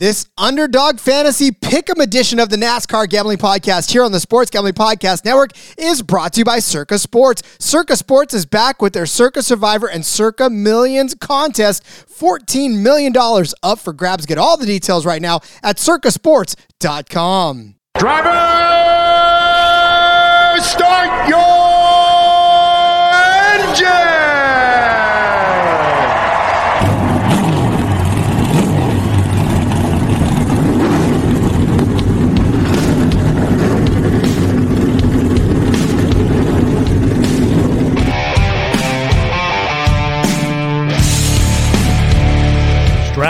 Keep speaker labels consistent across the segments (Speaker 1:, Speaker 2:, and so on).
Speaker 1: This underdog fantasy pick'em edition of the NASCAR Gambling Podcast here on the Sports Gambling Podcast Network is brought to you by Circa Sports. Circa Sports is back with their Circa Survivor and Circa Millions contest. $14 million up for grabs. Get all the details right now at circasports.com.
Speaker 2: Driver, start your engine!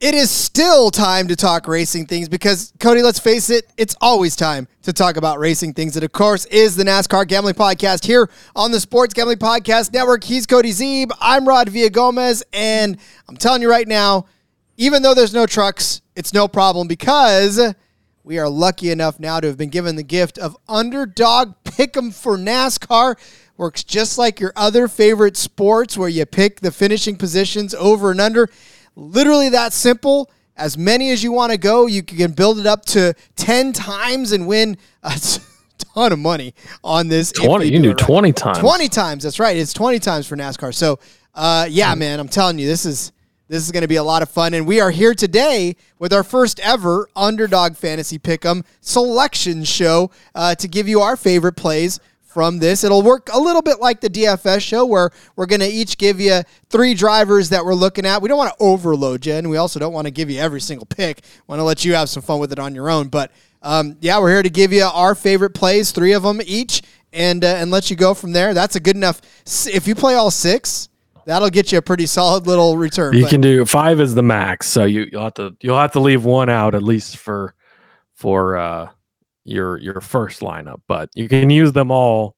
Speaker 1: It is still time to talk racing things because, Cody, let's face it, it's always time to talk about racing things. It, of course, is the NASCAR Gambling Podcast here on the Sports Gambling Podcast Network. He's Cody Zeeb. I'm Rod Villagomez. And I'm telling you right now, even though there's no trucks, it's no problem because we are lucky enough now to have been given the gift of underdog pick'em for NASCAR. Works just like your other favorite sports where you pick the finishing positions over and under. Literally that simple. As many as you want to go, you can build it up to 10 times and win a ton of money on this. if
Speaker 3: 20. You can do
Speaker 1: right.
Speaker 3: 20 times.
Speaker 1: 20 times. That's right. It's 20 times for NASCAR. So, uh,
Speaker 3: Hmm.
Speaker 1: yeah, man, I'm telling you, this is this is going to be a lot of fun. And we are here today with our first ever Underdog Fantasy Pick'em selection show uh, to give you our favorite plays from this. It'll work a little bit like the DFS show where we're going to each give you three drivers that we're looking at. We don't want to overload you, and we also don't want to give you every single pick. want to let you have some fun with it on your own. But um, yeah, we're here to give you our favorite plays, three of them each, and uh, and let you go from there. That's a good enough. If you play all six, that'll get you a pretty solid little return.
Speaker 3: You
Speaker 1: But-
Speaker 3: can do five is the max, so you you'll have to you'll have to leave one out at least for for uh your your first lineup, but you can use them all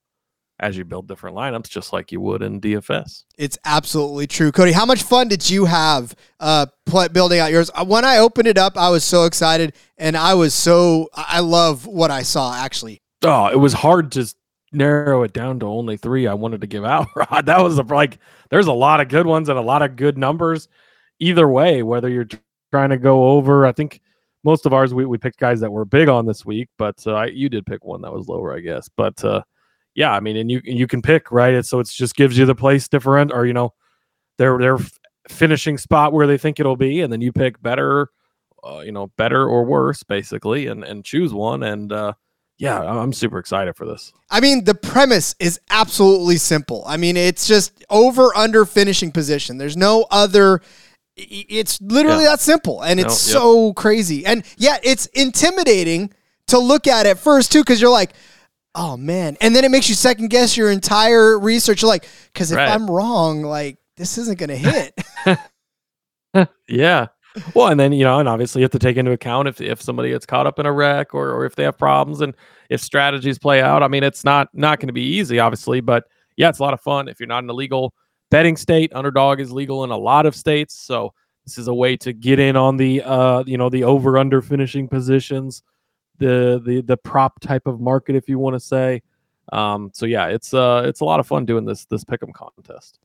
Speaker 3: as you build different lineups, just like you would in DFS.
Speaker 1: It's absolutely true, Cody. How much fun did you have uh, building out yours? Uh, When I opened it up, I was so excited, and I was so I I love what I saw. Actually,
Speaker 3: Oh, it was hard to narrow it down to only three I wanted to give out. Rod, that was a, like there's a lot of good ones and a lot of good numbers. Either way, whether you're trying to go over, I think most of ours we, we picked guys that were big on this week, but uh, I, you did pick one that was lower, I guess. But uh, yeah, I mean, and you you can pick right. It's, so it just gives you the place different, or you know, their their f- finishing spot where they think it'll be, and then you pick better, uh, you know, better or worse, basically, and and choose one. And uh, yeah, I'm super excited for this.
Speaker 1: I mean, the premise is absolutely simple. I mean, it's just over under finishing position. There's no other. It's literally
Speaker 3: Yeah.
Speaker 1: that simple, and it's
Speaker 3: No, yep.
Speaker 1: so crazy. And yeah, it's intimidating to look at at first too, because you're like, oh man, and then it makes you second guess your entire research. You're like, because if
Speaker 3: Right.
Speaker 1: I'm wrong, like this isn't gonna hit.
Speaker 3: yeah. Well, and then you know, and obviously you have to take into account if if somebody gets caught up in a wreck or or if they have problems and if strategies play out. I mean, it's not not going to be easy, obviously, but yeah, it's a lot of fun. If you're not an a legal betting state, underdog is legal in a lot of states, so this is a way to get in on the uh you know the over under finishing positions, the the the prop type of market, if you want to say. Um, so yeah, it's uh it's a lot of fun doing this this pick'em contest.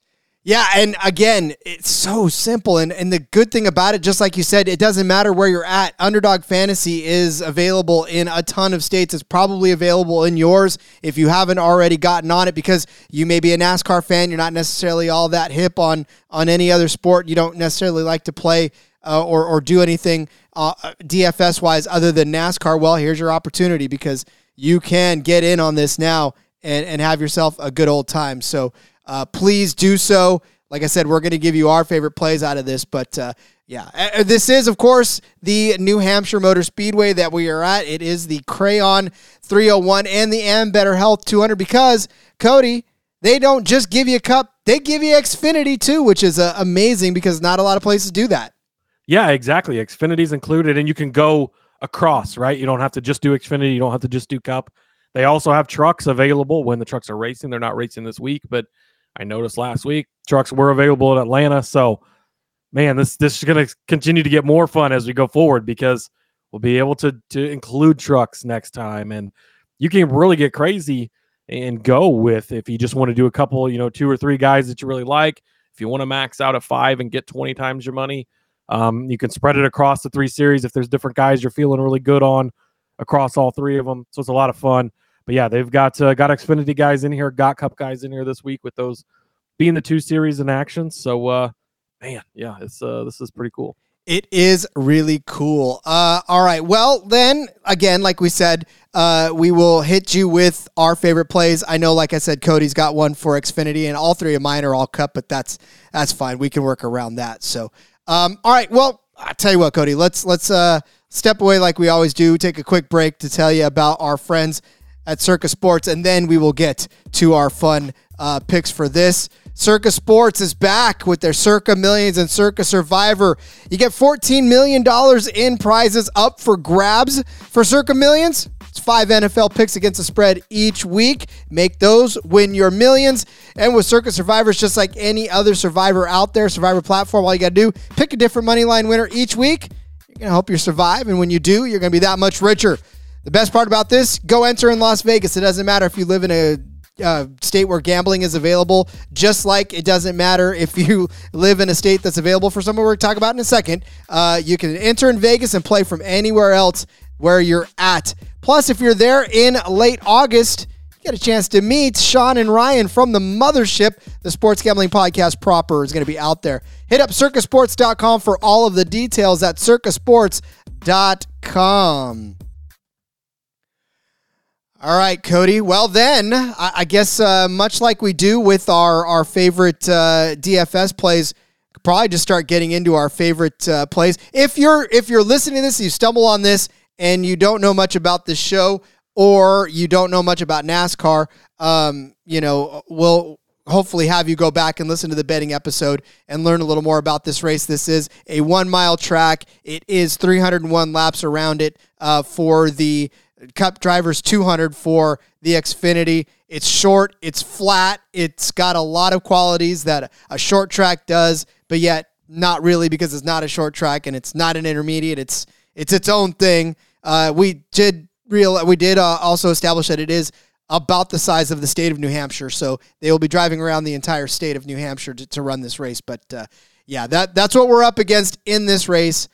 Speaker 1: Yeah, and again, it's so simple. And, and the good thing about it, just like you said, it doesn't matter where you're at. Underdog Fantasy is available in a ton of states. It's probably available in yours if you haven't already gotten on it because you may be a NASCAR fan. You're not necessarily all that hip on, on any other sport. You don't necessarily like to play uh, or, or do anything uh, DFS wise other than NASCAR. Well, here's your opportunity because you can get in on this now and, and have yourself a good old time. So, uh, please do so. Like I said, we're going to give you our favorite plays out of this, but uh, yeah, this is, of course, the New Hampshire Motor Speedway that we are at. It is the Crayon 301 and the Ambetter Health 200 because, Cody, they don't just give you a cup, they give you Xfinity too, which is uh, amazing because not a lot of places do that.
Speaker 3: Yeah, exactly. Xfinity's included, and you can go across, right? You don't have to just do Xfinity, you don't have to just do Cup. They also have trucks available when the trucks are racing. They're not racing this week, but I noticed last week trucks were available in Atlanta. So, man, this this is going to continue to get more fun as we go forward because we'll be able to to include trucks next time, and you can really get crazy and go with if you just want to do a couple, you know, two or three guys that you really like. If you want to max out at five and get twenty times your money, um, you can spread it across the three series if there's different guys you're feeling really good on across all three of them. So it's a lot of fun but yeah, they've got uh, got Xfinity guys in here, got Cup guys in here this week with those being the two series in action. So uh, man, yeah, it's uh, this is pretty cool.
Speaker 1: It is really cool. Uh, all right. Well, then again, like we said, uh, we will hit you with our favorite plays. I know, like I said, Cody's got one for Xfinity, and all three of mine are all cut, but that's that's fine. We can work around that. So, um, all right. Well, I tell you what, Cody, let's let's uh, step away like we always do. Take a quick break to tell you about our friends at Circa Sports, and then we will get to our fun uh, picks for this. Circa Sports is back with their Circa Millions and Circa Survivor. You get $14 million in prizes up for grabs for Circa Millions. It's five NFL picks against the spread each week. Make those, win your millions. And with Circa Survivor, it's just like any other survivor out there, survivor platform. All you got to do, pick a different money line winner each week. You're going to hope you survive. And when you do, you're going to be that much richer. The best part about this, go enter in Las Vegas. It doesn't matter if you live in a uh, state where gambling is available, just like it doesn't matter if you live in a state that's available for someone we're going to talk about in a second. Uh, you can enter in Vegas and play from anywhere else where you're at. Plus, if you're there in late August, you get a chance to meet Sean and Ryan from the Mothership. The Sports Gambling Podcast proper is going to be out there. Hit up circasports.com for all of the details at circasports.com. All right, Cody. Well, then, I, I guess uh, much like we do with our our favorite uh, DFS plays, probably just start getting into our favorite uh, plays. If you're if you're listening to this, you stumble on this, and you don't know much about this show, or you don't know much about NASCAR, um, you know, we'll hopefully have you go back and listen to the betting episode and learn a little more about this race. This is a one mile track. It is 301 laps around it uh, for the Cup Drivers 200 for the Xfinity. It's short, it's flat, it's got a lot of qualities that a short track does, but yet not really because it's not a short track and it's not an intermediate. It's it's its own thing. Uh, we did real we did uh, also establish that it is about the size of the state of New Hampshire, so they will be driving around the entire state of New Hampshire to, to run this race. But uh, yeah, that that's what we're up against in this race.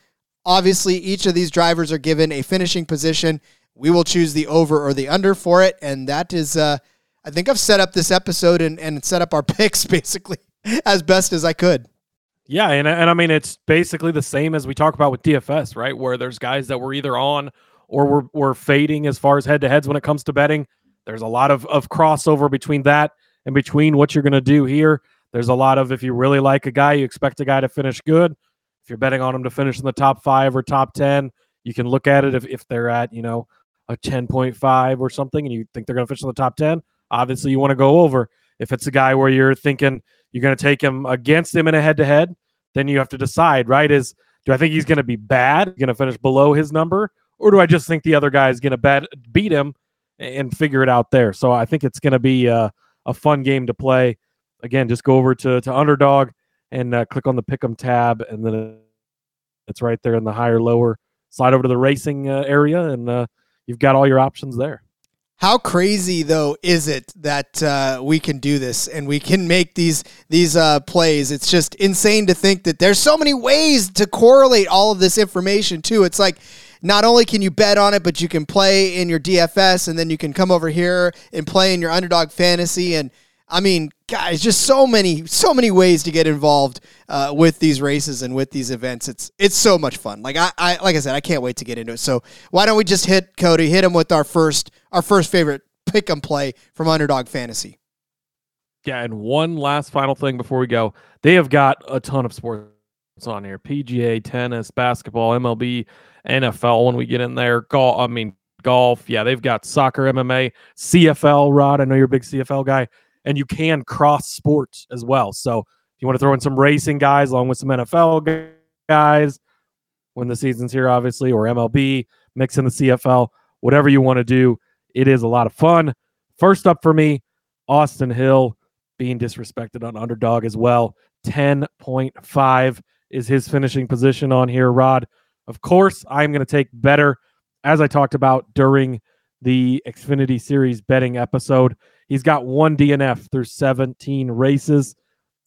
Speaker 1: Obviously, each of these drivers are given a finishing position we will choose the over or the under for it. And that is, uh, I think I've set up this episode and, and set up our picks basically as best as I could.
Speaker 3: Yeah, and and I mean it's basically the same as we talk about with DFS, right? Where there's guys that we're either on or we're we're fading as far as head to heads when it comes to betting. There's a lot of of crossover between that and between what you're going to do here. There's a lot of if you really like a guy, you expect a guy to finish good. If you're betting on him to finish in the top five or top ten, you can look at it if, if they're at you know a 10.5 or something and you think they're going to finish in the top 10, obviously you want to go over. If it's a guy where you're thinking you're going to take him against him in a head to head, then you have to decide, right? Is do I think he's going to be bad, going to finish below his number, or do I just think the other guy is going to beat him and figure it out there? So I think it's going to be a, a, fun game to play. Again, just go over to, to Underdog and uh, click on the Pick'em tab, and then it's right there in the higher lower. Slide over to the racing uh, area and uh, you've got all your options there.
Speaker 1: How crazy though is it that uh, we can do this and we can make these these uh, plays? It's just insane to think that there's so many ways to correlate all of this information too. It's like not only can you bet on it, but you can play in your DFS, and then you can come over here and play in your underdog fantasy. And I mean, guys, just so many, so many ways to get involved uh, with these races and with these events. It's it's so much fun. Like I, I like I said, I can't wait to get into it. So why don't we just hit Cody, hit him with our first our first favorite pick and play from Underdog Fantasy.
Speaker 3: Yeah, and one last final thing before we go. They have got a ton of sports on here. PGA, tennis, basketball, MLB, NFL when we get in there. Golf, I mean golf. Yeah, they've got soccer, MMA, CFL, Rod. I know you're a big CFL guy. And you can cross sports as well. So if you want to throw in some racing guys along with some NFL guys when the season's here, obviously, or MLB, mix in the CFL, whatever you want to do it is a lot of fun. First up for me, Austin Hill being disrespected on underdog as well. 10.5 is his finishing position on here, Rod. Of course, I'm going to take better, as I talked about during the Xfinity Series betting episode. He's got one DNF through 17 races,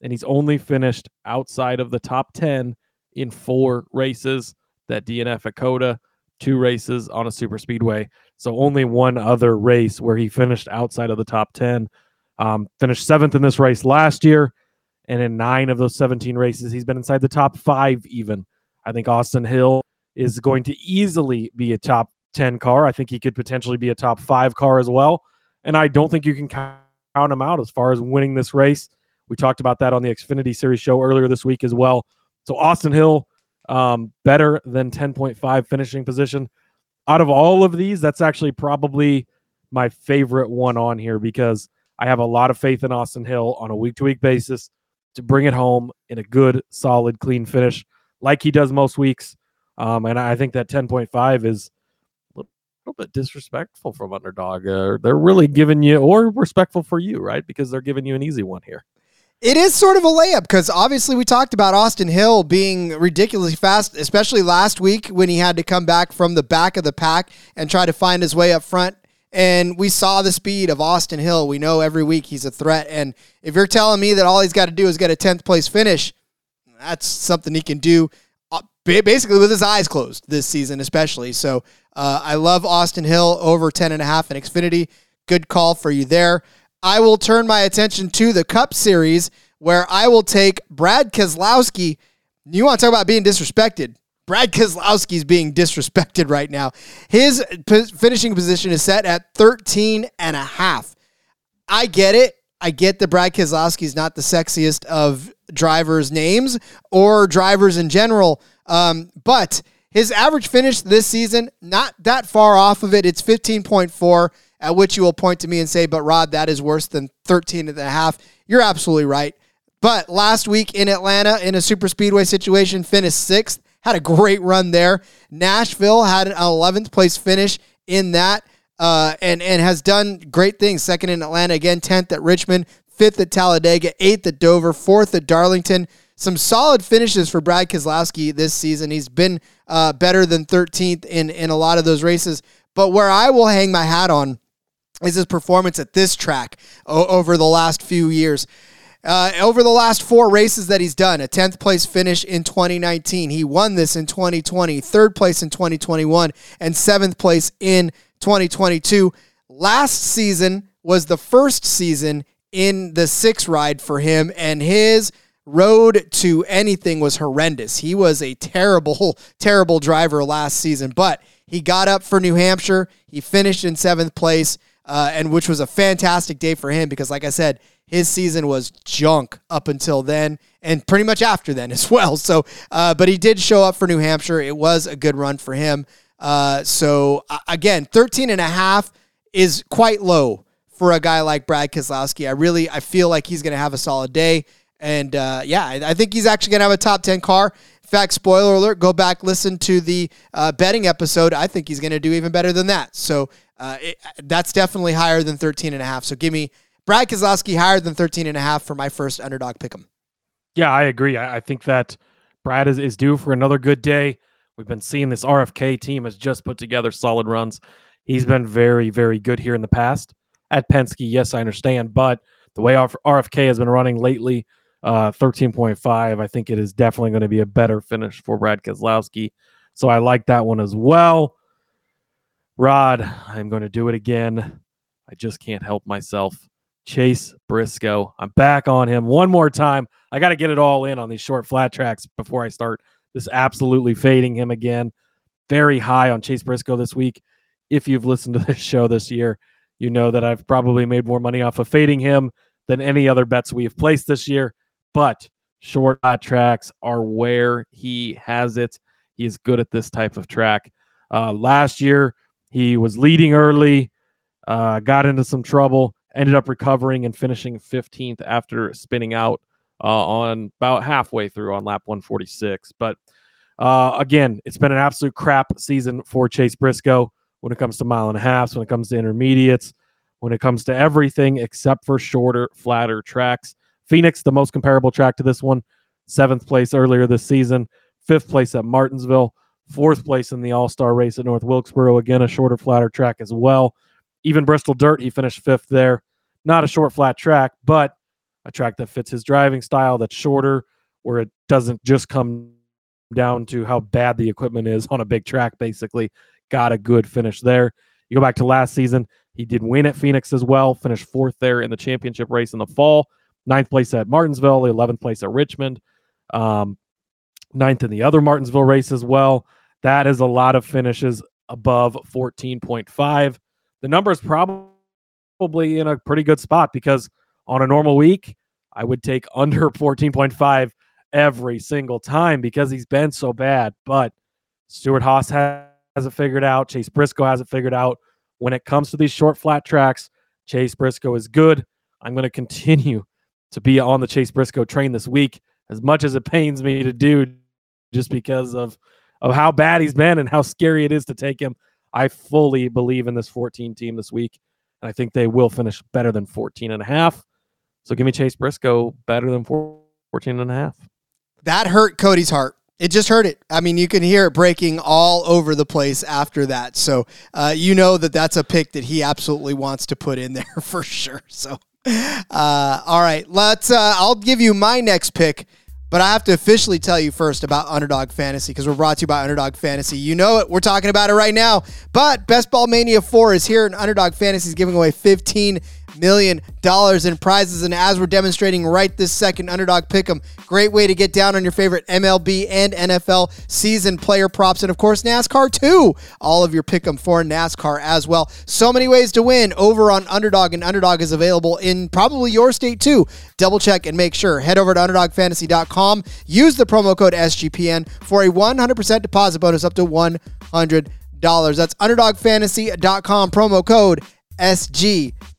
Speaker 3: and he's only finished outside of the top 10 in four races. That DNF at COTA, two races on a super speedway. So only one other race where he finished outside of the top 10. Um, finished seventh in this race last year. And in nine of those 17 races, he's been inside the top five, even. I think Austin Hill is going to easily be a top 10 car. I think he could potentially be a top five car as well. And I don't think you can count him out as far as winning this race. We talked about that on the Xfinity Series show earlier this week as well. So Austin Hill, um, better than 10.5 finishing position out of all of these, that's actually probably my favorite one on here because I have a lot of faith in Austin Hill on a week to week basis to bring it home in a good, solid, clean finish like he does most weeks. Um, and I think that 10.5 is little bit disrespectful from underdog. Uh, they're really giving you, or respectful for you, right? Because they're giving you an easy one here.
Speaker 1: It is sort of a layup because obviously we talked about Austin Hill being ridiculously fast, especially last week when he had to come back from the back of the pack and try to find his way up front. And we saw the speed of Austin Hill. We know every week he's a threat. And if you're telling me that all he's got to do is get a 10th place finish, that's something he can do basically with his eyes closed this season, especially. So uh, I love Austin Hill over 10 and a half in Xfinity. Good call for you there. I will turn my attention to the Cup Series where I will take Brad Keselowski. You want to talk about being disrespected? Brad Keselowski is being disrespected right now. His p- finishing position is set at 13 and a half. I get it. I get that Brad Keselowski is not the sexiest of drivers' names or drivers in general, um, but his average finish this season, not that far off of it. It's 15.4 at which you will point to me and say, but Rod, that is worse than 13 and a half. You're absolutely right. But last week in Atlanta, in a super speedway situation, finished sixth, had a great run there. Nashville had an 11th place finish in that, uh, and and has done great things. Second in Atlanta again, 10th at Richmond, fifth at Talladega, eighth at Dover, fourth at Darlington. Some solid finishes for Brad Keselowski this season. He's been uh, better than 13th in in a lot of those races. But where I will hang my hat on is his performance at this track o- over the last few years. Uh, over the last four races that he's done, a 10th place finish in 2019. He won this in 2020, third place in 2021, and seventh place in 2022. Last season was the first season in the six ride for him, and his road to anything was horrendous. He was a terrible, terrible driver last season, but he got up for New Hampshire. He finished in seventh place uh, and which was a fantastic day for him because, like I said, his season was junk up until then and pretty much after then as well. So, uh, but he did show up for New Hampshire. It was a good run for him. Uh, so, again, 13 and a half is quite low for a guy like Brad Keselowski. I really, I feel like he's going to have a solid day. And uh, yeah, I, think he's actually going to have a top 10 car. In fact, spoiler alert, go back, listen to the uh, betting episode. I think he's going to do even better than that. So uh, it, that's definitely higher than 13 and a half. So give me Brad Keselowski higher than 13 and a half for my first underdog pick 'em.
Speaker 3: Yeah, I agree. I, I think that Brad is, is due for another good day. We've been seeing this RFK team has just put together solid runs. He's been very, very good here in the past. At Penske, yes, I understand, but the way RFK has been running lately, uh, 13.5, I think it is definitely going to be a better finish for Brad Keselowski. So I like that one as well. Rod, I'm going to do it again. I just can't help myself. Chase Briscoe. I'm back on him one more time. I got to get it all in on these short flat tracks before I start just absolutely fading him again. Very high on Chase Briscoe this week. If you've listened to this show this year, you know that I've probably made more money off of fading him than any other bets we have placed this year. But short flat tracks are where he has it. He is good at this type of track. Uh, last year, he was leading early, uh, got into some trouble, ended up recovering and finishing 15th after spinning out uh, on about halfway through on lap 146. But uh, again, it's been an absolute crap season for Chase Briscoe when it comes to mile and a half, when it comes to intermediates, when it comes to everything except for shorter, flatter tracks. Phoenix, the most comparable track to this one, seventh place earlier this season, fifth place at Martinsville, fourth place in the All Star race at North Wilkesboro. Again, a shorter, flatter track as well. Even Bristol Dirt, he finished fifth there. Not a short, flat track, but a track that fits his driving style that's shorter, where it doesn't just come down to how bad the equipment is on a big track, basically. Got a good finish there. You go back to last season, he did win at Phoenix as well, finished fourth there in the championship race in the fall, ninth place at Martinsville, the 11th place at Richmond, um, ninth in the other Martinsville race as well. That is a lot of finishes above 14.5. The number is probably in a pretty good spot because on a normal week, I would take under 14.5 every single time because he's been so bad. But Stewart-Haas has, has it figured out. Chase Briscoe has it figured out. When it comes to these short, flat tracks, Chase Briscoe is good. I'm going to continue to be on the Chase Briscoe train this week, as much as it pains me to do, just because of of how bad he's been and how scary it is to take him. I fully believe in this 14 team this week, and I think they will finish better than 14 and a half. So give me Chase Briscoe better than 14 and a half.
Speaker 1: That hurt Cody's heart. It just hurt it. I mean, you can hear it breaking all over the place after that. So uh, you know that that's a pick that he absolutely wants to put in there for sure. So, uh, all right, let's. Uh, I'll give you my next pick. But I have to officially tell you first about Underdog Fantasy because we're brought to you by Underdog Fantasy. You know it. We're talking about it right now. But Best Ball Mania 4 is here, and Underdog Fantasy is giving away 15 million dollars in prizes. And as we're demonstrating right this second, Underdog Pick'em, great way to get down on your favorite MLB and NFL season player props, and of course NASCAR too. All of your Pick'em for NASCAR as well. So many ways to win over on Underdog, and Underdog is available in probably your state too. Double check and make sure. Head over to UnderdogFantasy.com. Use the promo code SGPN for a 100% deposit bonus up to $100. That's UnderdogFantasy.com promo code SGPN.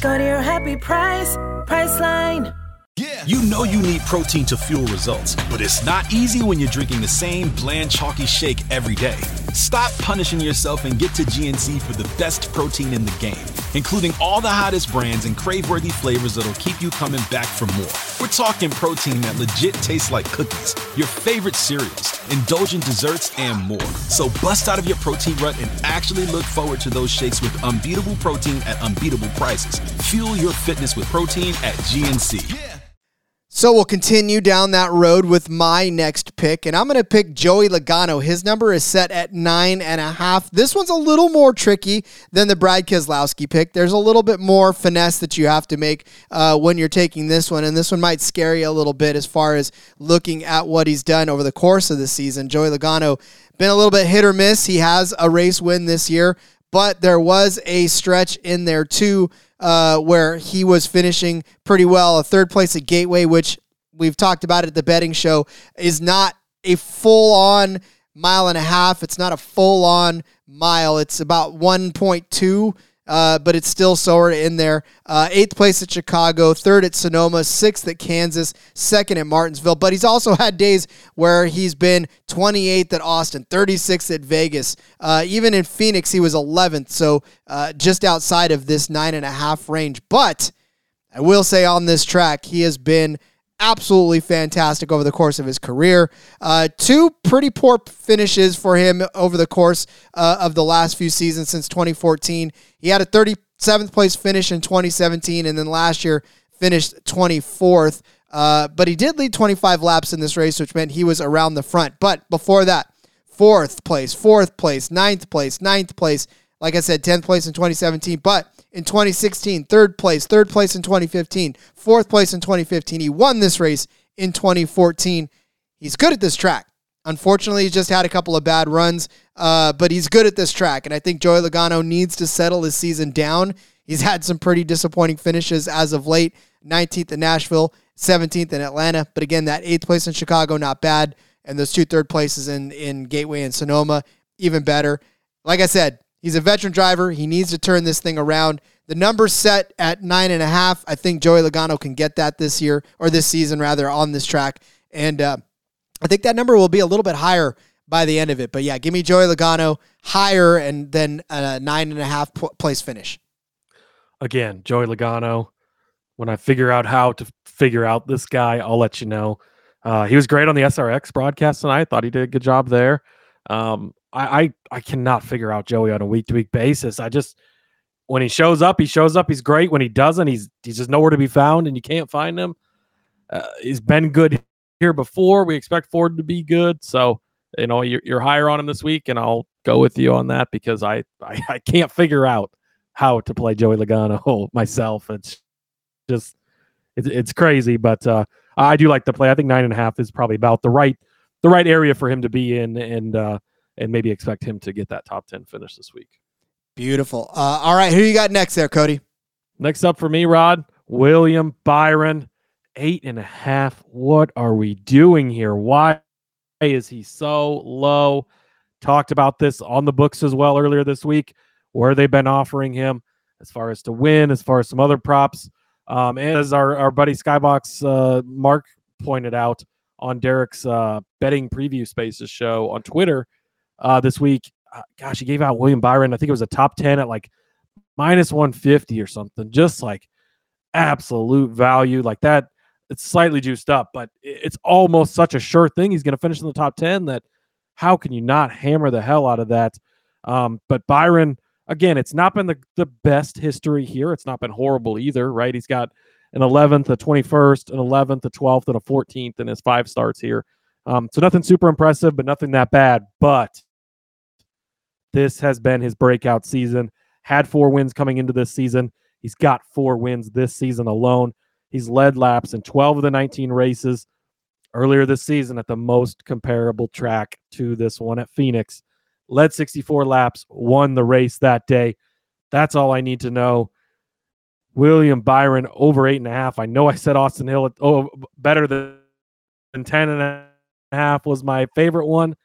Speaker 4: Go to your happy price, Priceline.
Speaker 5: Yeah. You know you need protein to fuel results, but it's not easy when you're drinking the same bland, chalky shake every day. Stop punishing yourself and get to GNC for the best protein in the game, including all the hottest brands and crave-worthy flavors that'll keep you coming back for more. We're talking protein that legit tastes like cookies, your favorite cereals, indulgent desserts, and more. So bust out of your protein rut and actually look forward to those shakes with unbeatable protein at unbeatable prices. Fuel your fitness with protein at GNC. Yeah.
Speaker 1: So we'll continue down that road with my next pick, and I'm going to pick Joey Logano. His number is set at nine and a half. This one's a little more tricky than the Brad Keselowski pick. There's a little bit more finesse that you have to make uh, when you're taking this one, and this one might scare you a little bit as far as looking at what he's done over the course of the season. Joey Logano been a little bit hit or miss. He has a race win this year, but there was a stretch in there too uh, where he was finishing pretty well. A third place at Gateway, which we've talked about at the betting show, is not a full on mile and a half. It's not a full on mile. It's about 1.2 uh, but it's still of in there. Uh, eighth place at Chicago, third at Sonoma, sixth at Kansas, second at Martinsville. But he's also had days where he's been 28th at Austin, 36th at Vegas. Uh, even in Phoenix, he was 11th, so uh, just outside of this nine and a half range. But I will say on this track, he has been absolutely fantastic over the course of his career. Uh, two pretty poor finishes for him over the course uh, of the last few seasons since 2014. He had a 37th place finish in 2017, and then last year finished 24th. Uh, but he did lead 25 laps in this race, which meant he was around the front. But before that, fourth place, fourth place, ninth place, ninth place. Like I said, 10th place in 2017. But in 2016, third place, third place in 2015, fourth place in 2015. He won this race in 2014. He's good at this track. Unfortunately, he just had a couple of bad runs, uh, but he's good at this track. And I think Joey Logano needs to settle his season down. He's had some pretty disappointing finishes as of late 19th in Nashville, 17th in Atlanta. But again, that eighth place in Chicago, not bad. And those two third places in, in Gateway and Sonoma, even better. Like I said, He's a veteran driver. He needs to turn this thing around. The number's set at nine and a half. I think Joey Logano can get that this year or this season rather on this track, and uh, I think that number will be a little bit higher by the end of it. But yeah, give me Joey Logano higher and then a nine and a half place finish.
Speaker 3: Again, Joey Logano. When I figure out how to figure out this guy, I'll let you know. Uh, he was great on the SRX broadcast tonight. I thought he did a good job there. Um, I, I I cannot figure out Joey on a week to week basis. I just when he shows up, he shows up. He's great. When he doesn't, he's he's just nowhere to be found, and you can't find him. Uh, he's been good here before. We expect Ford to be good, so you know you're, you're higher on him this week, and I'll go with you on that because I I, I can't figure out how to play Joey Logano myself. It's just it's it's crazy, but uh, I do like the play. I think nine and a half is probably about the right the right area for him to be in, and uh, and maybe expect him to get that top 10 finish this week.
Speaker 1: Beautiful. Uh, all right. Who you got next there, Cody?
Speaker 3: Next up for me, Rod, William Byron, eight and a half. What are we doing here? Why is he so low? Talked about this on the books as well earlier this week, where they've been offering him as far as to win, as far as some other props. Um, and as our, our buddy Skybox uh, Mark pointed out on Derek's uh, betting preview spaces show on Twitter, uh, this week. Uh, gosh, he gave out William Byron. I think it was a top 10 at like minus 150 or something. Just like absolute value like that. It's slightly juiced up, but it's almost such a sure thing he's going to finish in the top 10 that how can you not hammer the hell out of that? Um, but Byron, again, it's not been the, the best history here. It's not been horrible either, right? He's got an 11th, a 21st, an 11th, a 12th, and a 14th in his five starts here. Um, so nothing super impressive, but nothing that bad. But this has been his breakout season. Had four wins coming into this season. He's got four wins this season alone. He's led laps in 12 of the 19 races earlier this season at the most comparable track to this one at Phoenix. Led 64 laps, won the race that day. That's all I need to know. William Byron over eight and a half. I know I said Austin Hill oh better than 10 and a half was my favorite one.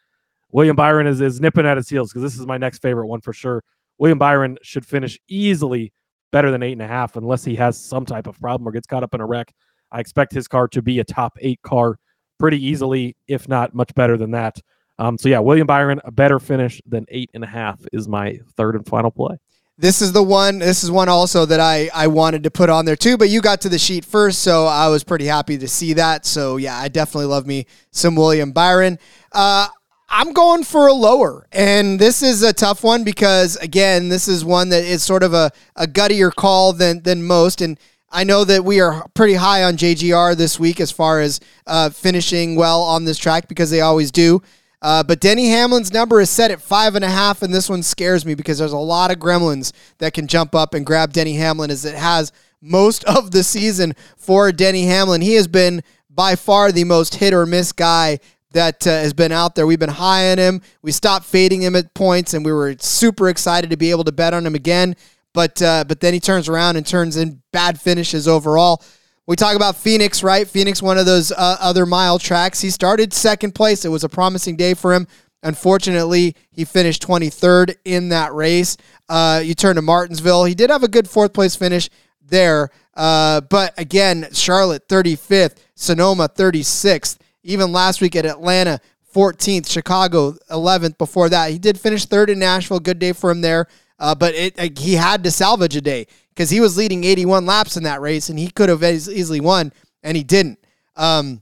Speaker 3: William Byron is, is nipping at his heels because this is my next favorite one for sure. William Byron should finish easily better than eight and a half unless he has some type of problem or gets caught up in a wreck. I expect his car to be a top eight car pretty easily, if not much better than that. Um, so yeah, William Byron, a better finish than eight and a half is my third and final play.
Speaker 1: This is the one. This is one also that I I wanted to put on there too. But you got to the sheet first, so I was pretty happy to see that. So yeah, I definitely love me some William Byron. Uh, I'm going for a lower. And this is a tough one because, again, this is one that is sort of a, a guttier call than, than most. And I know that we are pretty high on JGR this week as far as uh, finishing well on this track because they always do. Uh, but Denny Hamlin's number is set at five and a half, and this one scares me because there's a lot of gremlins that can jump up and grab Denny Hamlin as it has most of the season for Denny Hamlin. He has been by far the most hit or miss guy that uh, has been out there. We've been high on him. We stopped fading him at points, and we were super excited to be able to bet on him again. But uh, but then he turns around and turns in bad finishes overall. We talk about Phoenix, right? Phoenix, one of those uh, other mile tracks. He started second place. It was a promising day for him. Unfortunately, he finished 23rd in that race. Uh, you turn to Martinsville. He did have a good fourth place finish there. Uh, but again, Charlotte 35th, Sonoma 36th. Even last week at Atlanta, 14th, Chicago 11th. Before that, he did finish third in Nashville. Good day for him there. Uh, but it, uh, he had to salvage a day because he was leading 81 laps in that race and he could have easily won, and he didn't. Um,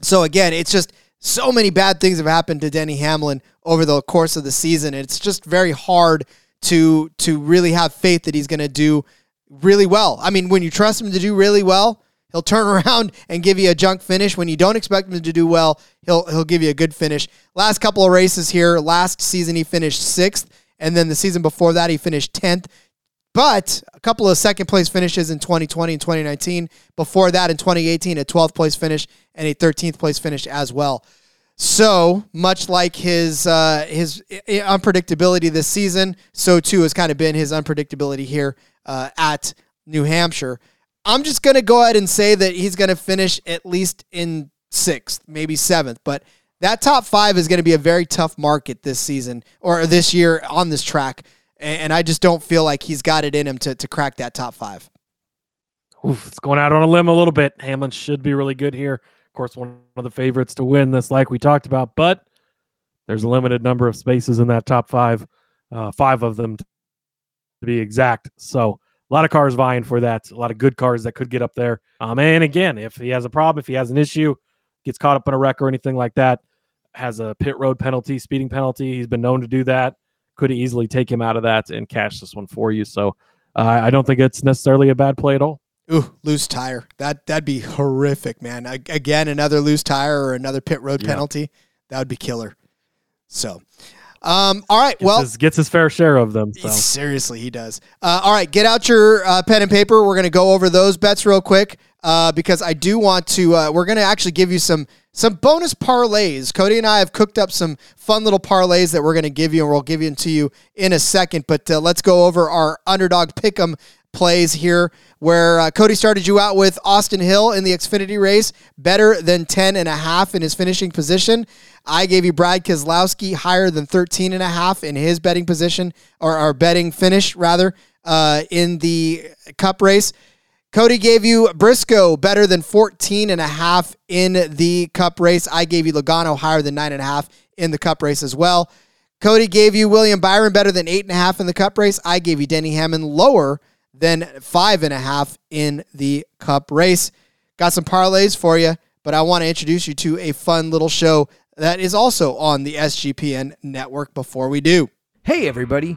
Speaker 1: so again, it's just so many bad things have happened to Denny Hamlin over the course of the season. It's just very hard to to really have faith that he's going to do really well. I mean, when you trust him to do really well, he'll turn around and give you a junk finish. When you don't expect him to do well, he'll he'll give you a good finish. Last couple of races here, last season he finished 6th and then the season before that he finished 10th. But a couple of second place finishes in 2020 and 2019. Before that, in 2018, a 12th place finish and a 13th place finish as well. So much like his uh, his unpredictability this season, so too has kind of been his unpredictability here uh, at New Hampshire. I'm just going to go ahead and say that he's going to finish at least in sixth, maybe seventh. But that top five is going to be a very tough market this season or this year on this track and I just don't feel like he's got it in him to, to crack that top five.
Speaker 3: Oof, it's going out on a limb a little bit. Hamlin should be really good here. Of course, one of the favorites to win this, like we talked about, but there's a limited number of spaces in that top five, uh, five of them to be exact. So a lot of cars vying for that. A lot of good cars that could get up there. Um, and again, if he has a problem, if he has an issue, gets caught up in a wreck or anything like that, has a pit road penalty, speeding penalty. He's been known to do that could easily take him out of that and cash this one for you. So uh, I don't think it's necessarily a bad play at all.
Speaker 1: Ooh, loose tire. That that'd be horrific, man. I, again, another loose tire or another pit road yeah. penalty. That would be killer. So, um, all right.
Speaker 3: Gets
Speaker 1: well,
Speaker 3: his, gets his fair share of them. So.
Speaker 1: Seriously, he does. Uh, all right, get out your uh, pen and paper. We're gonna go over those bets real quick uh, because I do want to. Uh, we're gonna actually give you some some bonus parlays. Cody and I have cooked up some fun little parlays that we're going to give you, and we'll give them to you in a second. But uh, let's go over our underdog pick'em plays here, where uh, Cody started you out with Austin Hill in the Xfinity race, better than 10 and a half in his finishing position. I gave you Brad Keselowski higher than 13 and a half in his betting position, or our betting finish rather, uh, in the Cup race. Cody gave you Briscoe better than 14 and a half in the cup race. I gave you Logano higher than nine and a half in the cup race as well. Cody gave you William Byron better than eight and a half in the cup race. I gave you Denny Hamlin lower than five and a half in the cup race. Got some parlays for you, but I want to introduce you to a fun little show that is also on the SGPN network before we do.
Speaker 6: Hey everybody,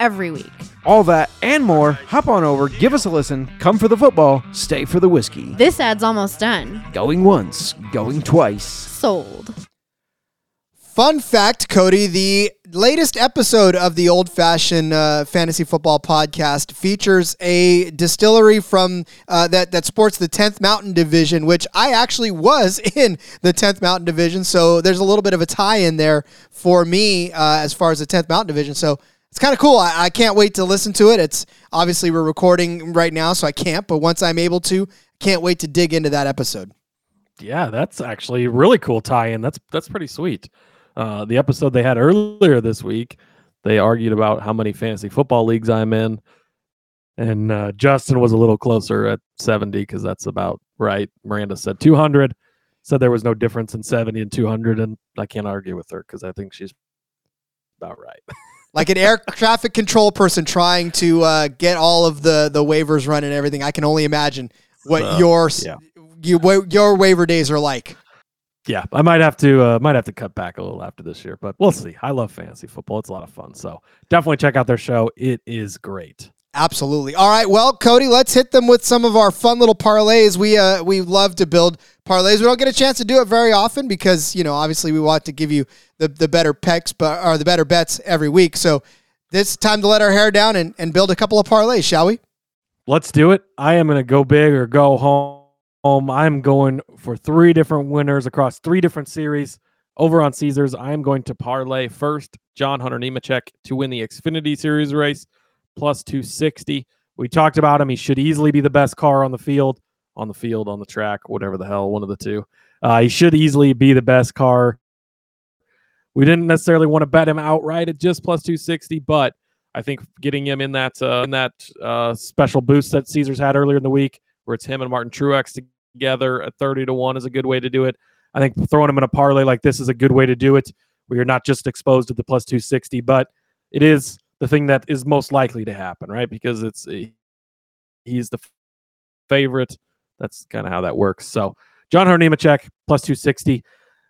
Speaker 7: every week.
Speaker 6: All that and more, hop on over, give us a listen, come for the football, stay for the whiskey.
Speaker 7: This ad's almost done.
Speaker 6: Going once, going twice.
Speaker 7: Sold.
Speaker 1: Fun fact, Cody, the latest episode of the Old Fashioned uh, Fantasy Football Podcast features a distillery from uh, that that sports the 10th Mountain Division, which I actually was in the 10th Mountain Division. So there's a little bit of a tie in there for me uh, as far as the 10th Mountain Division. So it's kind of cool. I, I, can't wait to listen to it. It's obviously we're recording right now, so I can't. But once I'm able to, can't wait to dig into that episode.
Speaker 3: Yeah, that's actually really cool tie-in. That's that's pretty sweet. Uh, the episode they had earlier this week, they argued about how many fantasy football leagues I'm in, and uh, Justin was a little closer at 70 because that's about right. Miranda said 200. Said there was no difference in 70 and 200, and I can't argue with her because I think she's about right.
Speaker 1: like an air traffic control person trying to uh, get all of the the waivers run and everything. I can only imagine what uh, your yeah. you, your waiver days are like.
Speaker 3: Yeah, I might have to uh, might have to cut back a little after this year, but we'll see. I love fantasy football; it's a lot of fun. So definitely check out their show. It is great.
Speaker 1: Absolutely. All right. Well, Cody, let's hit them with some of our fun little parlays. We uh we love to build parlays. We don't get a chance to do it very often because you know obviously we want to give you the the better picks, but or the better bets every week. So it's time to let our hair down and, and build a couple of parlays, shall we?
Speaker 3: Let's do it. I am going to go big or go home. I'm going for three different winners across three different series. Over on Caesars, I am going to parlay first John Hunter Nemechek to win the Xfinity Series race plus 260. We talked about him. He should easily be the best car on the field, on the field, on the track, whatever the hell, one of the two. Uh, he should easily be the best car. We didn't necessarily want to bet him outright at just plus 260, but I think getting him in that uh, in that uh, special boost that Caesars had earlier in the week, where it's him and Martin Truex together at 30 to 1 is a good way to do it. I think throwing him in a parlay like this is a good way to do it, where you're not just exposed to the plus 260, but it is the thing that is most likely to happen, right? Because it's he's the favorite. That's kind of how that works. So John Hunter plus 260.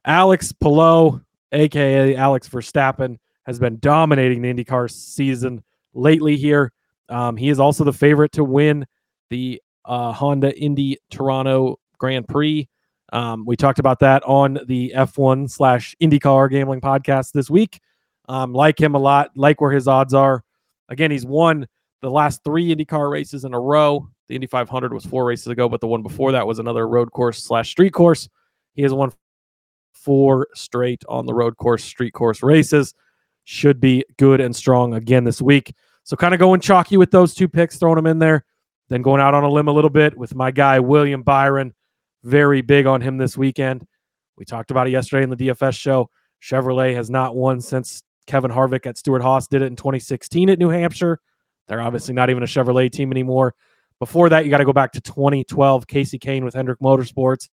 Speaker 3: Alex Palou, aka Alex Verstappen, has been dominating the IndyCar season lately here. Um, he is also the favorite to win the uh, Honda Indy Toronto Grand Prix. Um, we talked about that on the F1 slash IndyCar gambling podcast this week. Um, like him a lot, like where his odds are. Again, he's won the last three IndyCar races in a row. The Indy 500 was four races ago, but the one before that was another road course slash street course. He has won four straight on the road course, street course races. Should be good and strong again this week. So kind of going chalky with those two picks, throwing them in there. Then going out on a limb a little bit with my guy William Byron. Very big on him this weekend. We talked about it yesterday in the DFS show. Chevrolet has not won since Kevin Harvick at Stewart Haas did it in 2016 at New Hampshire. They're obviously not even a Chevrolet team anymore. Before that, you got to go back to 2012, Casey Kahne with Hendrick Motorsports.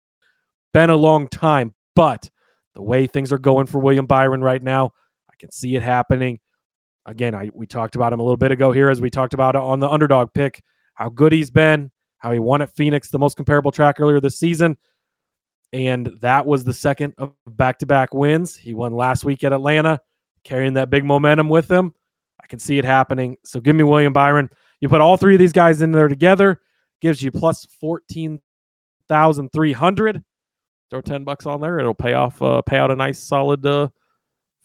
Speaker 3: Been a long time, but the way things are going for William Byron right now, I can see it happening. Again, I, we talked about him a little bit ago here as we talked about on the underdog pick, how good he's been, how he won at Phoenix, the most comparable track earlier this season. And that was the second of back to back wins. He won last week at Atlanta carrying that big momentum with them. I can see it happening. So give me William Byron. You put all three of these guys in there together, gives you plus 14,300. Throw 10 bucks on there. It'll pay off, uh, pay out a nice solid uh,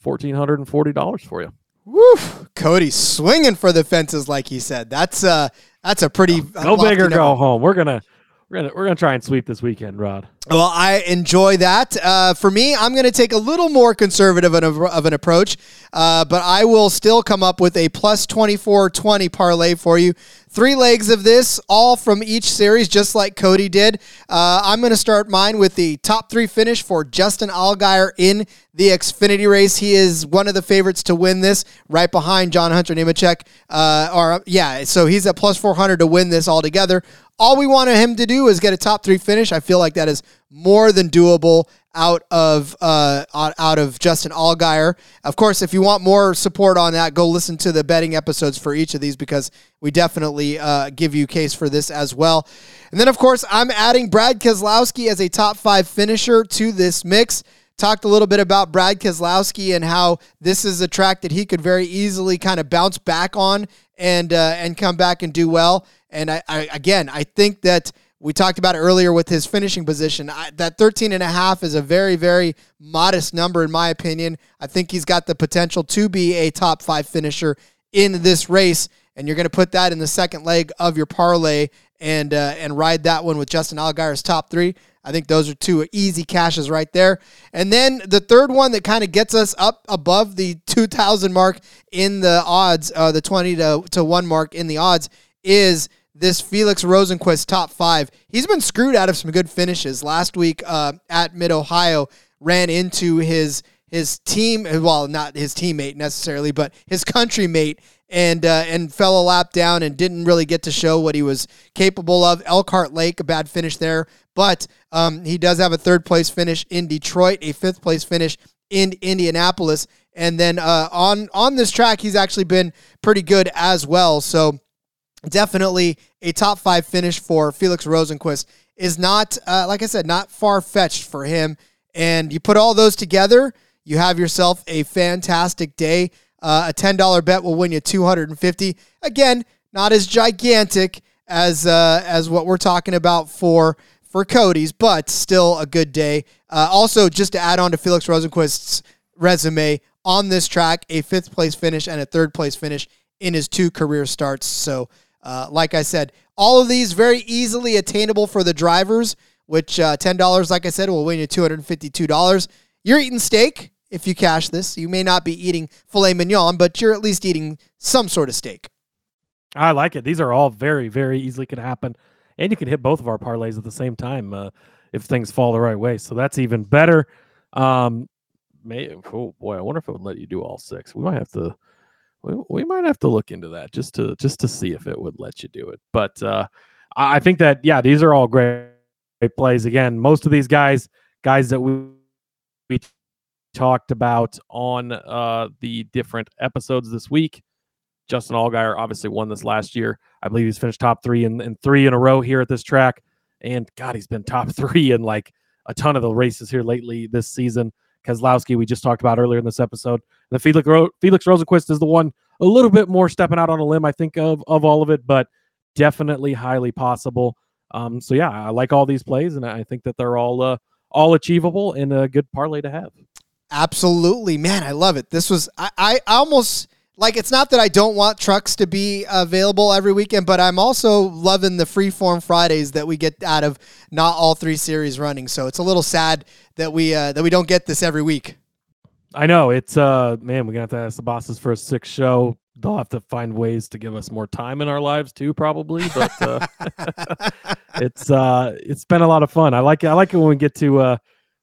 Speaker 3: $1,440 for you.
Speaker 1: Woo! Cody swinging for the fences, like he said. That's uh that's a pretty
Speaker 3: go big or go home. We're gonna we're gonna we're gonna try and sweep this weekend, Rod.
Speaker 1: Well, I enjoy that. Uh, for me, I'm going to take a little more conservative of, an approach, uh, but I will still come up with a plus 24-20 parlay for you. Three legs of this, all from each series, just like Cody did. Uh, I'm going to start mine with the top three finish for Justin Allgaier in the Xfinity race. He is one of the favorites to win this, right behind John Hunter Nemechek. Uh, or yeah, so he's at plus 400 to win this altogether. All we wanted him to do is get a top three finish. I feel like that is more than doable out of uh, out of Justin Allgaier. Of course, if you want more support on that, go listen to the betting episodes for each of these because we definitely uh, give you case for this as well. And then, of course, I'm adding Brad Keselowski as a top five finisher to this mix. Talked a little bit about Brad Keselowski and how this is a track that he could very easily kind of bounce back on and uh, and come back and do well. And I, I again, I think that we talked about earlier with his finishing position. I, that 13 and a half is a very, very modest number, in my opinion. I think he's got the potential to be a top five finisher in this race. And you're going to put that in the second leg of your parlay and uh, and ride that one with Justin Allgaier's top three. I think those are two easy cashes right there. And then the third one that kind of gets us up above the 2,000 mark in the odds, uh, the 20 to, to 1 mark in the odds, is this Felix Rosenqvist top five. He's been screwed out of some good finishes. Last week uh, at Mid Ohio, ran into his his team, well, not his teammate necessarily, but his country mate, and uh, and fell a lap down and didn't really get to show what he was capable of. Elkhart Lake, a bad finish there, but um, he does have a third place finish in Detroit, a fifth place finish in Indianapolis, and then uh, on on this track, he's actually been pretty good as well. So definitely a top five finish for Felix Rosenqvist is not, uh, like I said, not far fetched for him. And you put all those together, you have yourself a fantastic day. Uh, a $10 bet will win you 250 Again, not as gigantic as uh, as what we're talking about for for Cody's, but still a good day. Uh, also, just to add on to Felix Rosenqvist's resume on this track, a fifth place finish and a third place finish in his two career starts. So, uh, like I said, all of these very easily attainable for the drivers. Which uh, ten dollars, like I said, will win you two hundred and fifty-two dollars. You're eating steak if you cash this. You may not be eating filet mignon, but you're at least eating some sort of steak.
Speaker 3: I like it. These are all very, very easily could happen, and you can hit both of our parlays at the same time uh, if things fall the right way. So that's even better. Um, may oh boy, I wonder if it would let you do all six. We might have to. We, might have to look into that just to just to see if it would let you do it. But uh, I I think that yeah, these are all great, great plays. Again, most of these guys, guys that we we talked about on uh, the different episodes this week. Justin Allgaier obviously won this last year. I believe he's finished top three in, in three in a row here at this track. And God, he's been top three in like a ton of the races here lately this season. Keselowski, we just talked about earlier in this episode. The Felix, Ro- Felix Rosenqvist is the one a little bit more stepping out on a limb, I think, of, of all of it, but definitely highly possible. Um, so yeah, I like all these plays, and I think that they're all uh, all achievable and a good parlay to have.
Speaker 1: Absolutely, man, I love it. This was I, I almost like it's not that I don't want trucks to be available every weekend, but I'm also loving the freeform Fridays that we get out of not all three series running. So it's a little sad that we uh, that we don't get this every week.
Speaker 3: I know it's uh man, we're gonna have to ask the bosses for a six show. They'll have to find ways to give us more time in our lives too, probably. But uh, it's uh it's been a lot of fun. I like it. I like it when we get to uh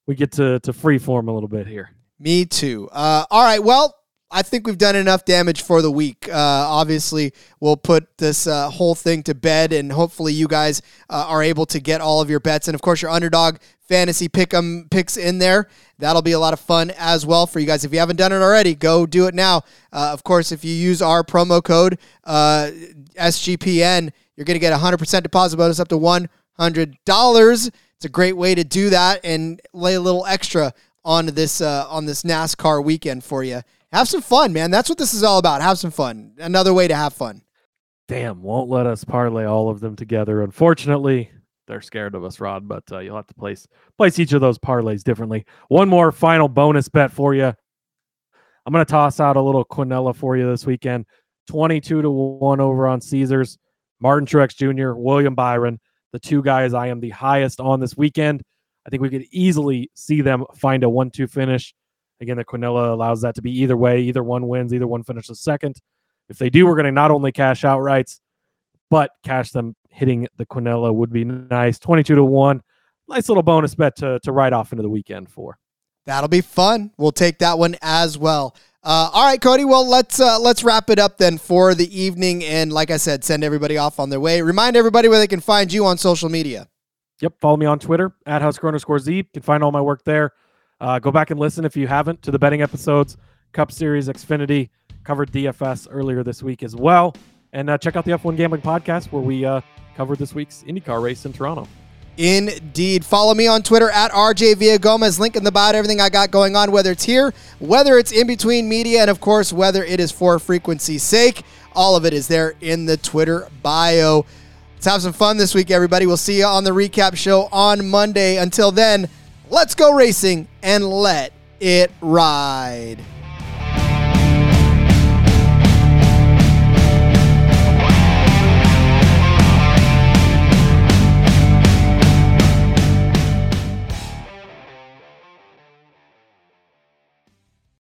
Speaker 3: we get to to freeform a little bit here.
Speaker 1: Me too. Uh, all right. Well, I think we've done enough damage for the week. Uh, obviously, we'll put this uh, whole thing to bed, and hopefully, you guys uh, are able to get all of your bets, and of course, your underdog fantasy pick 'em picks in there. That'll be a lot of fun as well for you guys. If you haven't done it already, go do it now. Uh, of course, if you use our promo code uh, SGPN, you're going to get a hundred percent deposit bonus up to one hundred dollars. It's a great way to do that and lay a little extra on this uh, on this NASCAR weekend for you. Have some fun, man. That's what this is all about. Have some fun. Another way to have fun.
Speaker 3: Damn, won't let us parlay all of them together. Unfortunately, they're scared of us, Rod. But uh, you'll have to place place each of those parlays differently. One more final bonus bet for you. I'm to toss out a little Quinella for you this weekend. 22 to 1 over on Caesars. Martin Truex Jr., William Byron, the two guys I am the highest on this weekend. I think we could easily see them find a 1 2 finish. Again, the Quinella allows that to be either way. Either one wins, either one finishes second. If they do, we're going to not only cash outrights, but cash them hitting the Quinella would be nice. 22 to 1. Nice little bonus bet to, to ride off into the weekend for.
Speaker 1: That'll be fun. We'll take that one as well. Uh, all right, Cody. Well, let's uh, let's wrap it up then for the evening, and like I said, send everybody off on their way. Remind everybody where they can find you on social media.
Speaker 3: Yep. Follow me on Twitter at Husker underscore Z. You can find all my work there. Uh, go back and listen if you haven't to the betting episodes, Cup Series, Xfinity, covered DFS earlier this week as well. And uh, check out the F1 Gambling Podcast where we uh, covered this week's IndyCar race in Toronto.
Speaker 1: Indeed. Follow me on Twitter at RJ Gomez. Link in the bio everything I got going on, whether it's here, whether it's in between media, and of course, whether it is for frequency's sake. All of it is there in the Twitter bio. Let's have some fun this week, everybody. We'll see you on the recap show on Monday. Until then, let's go racing and let it ride.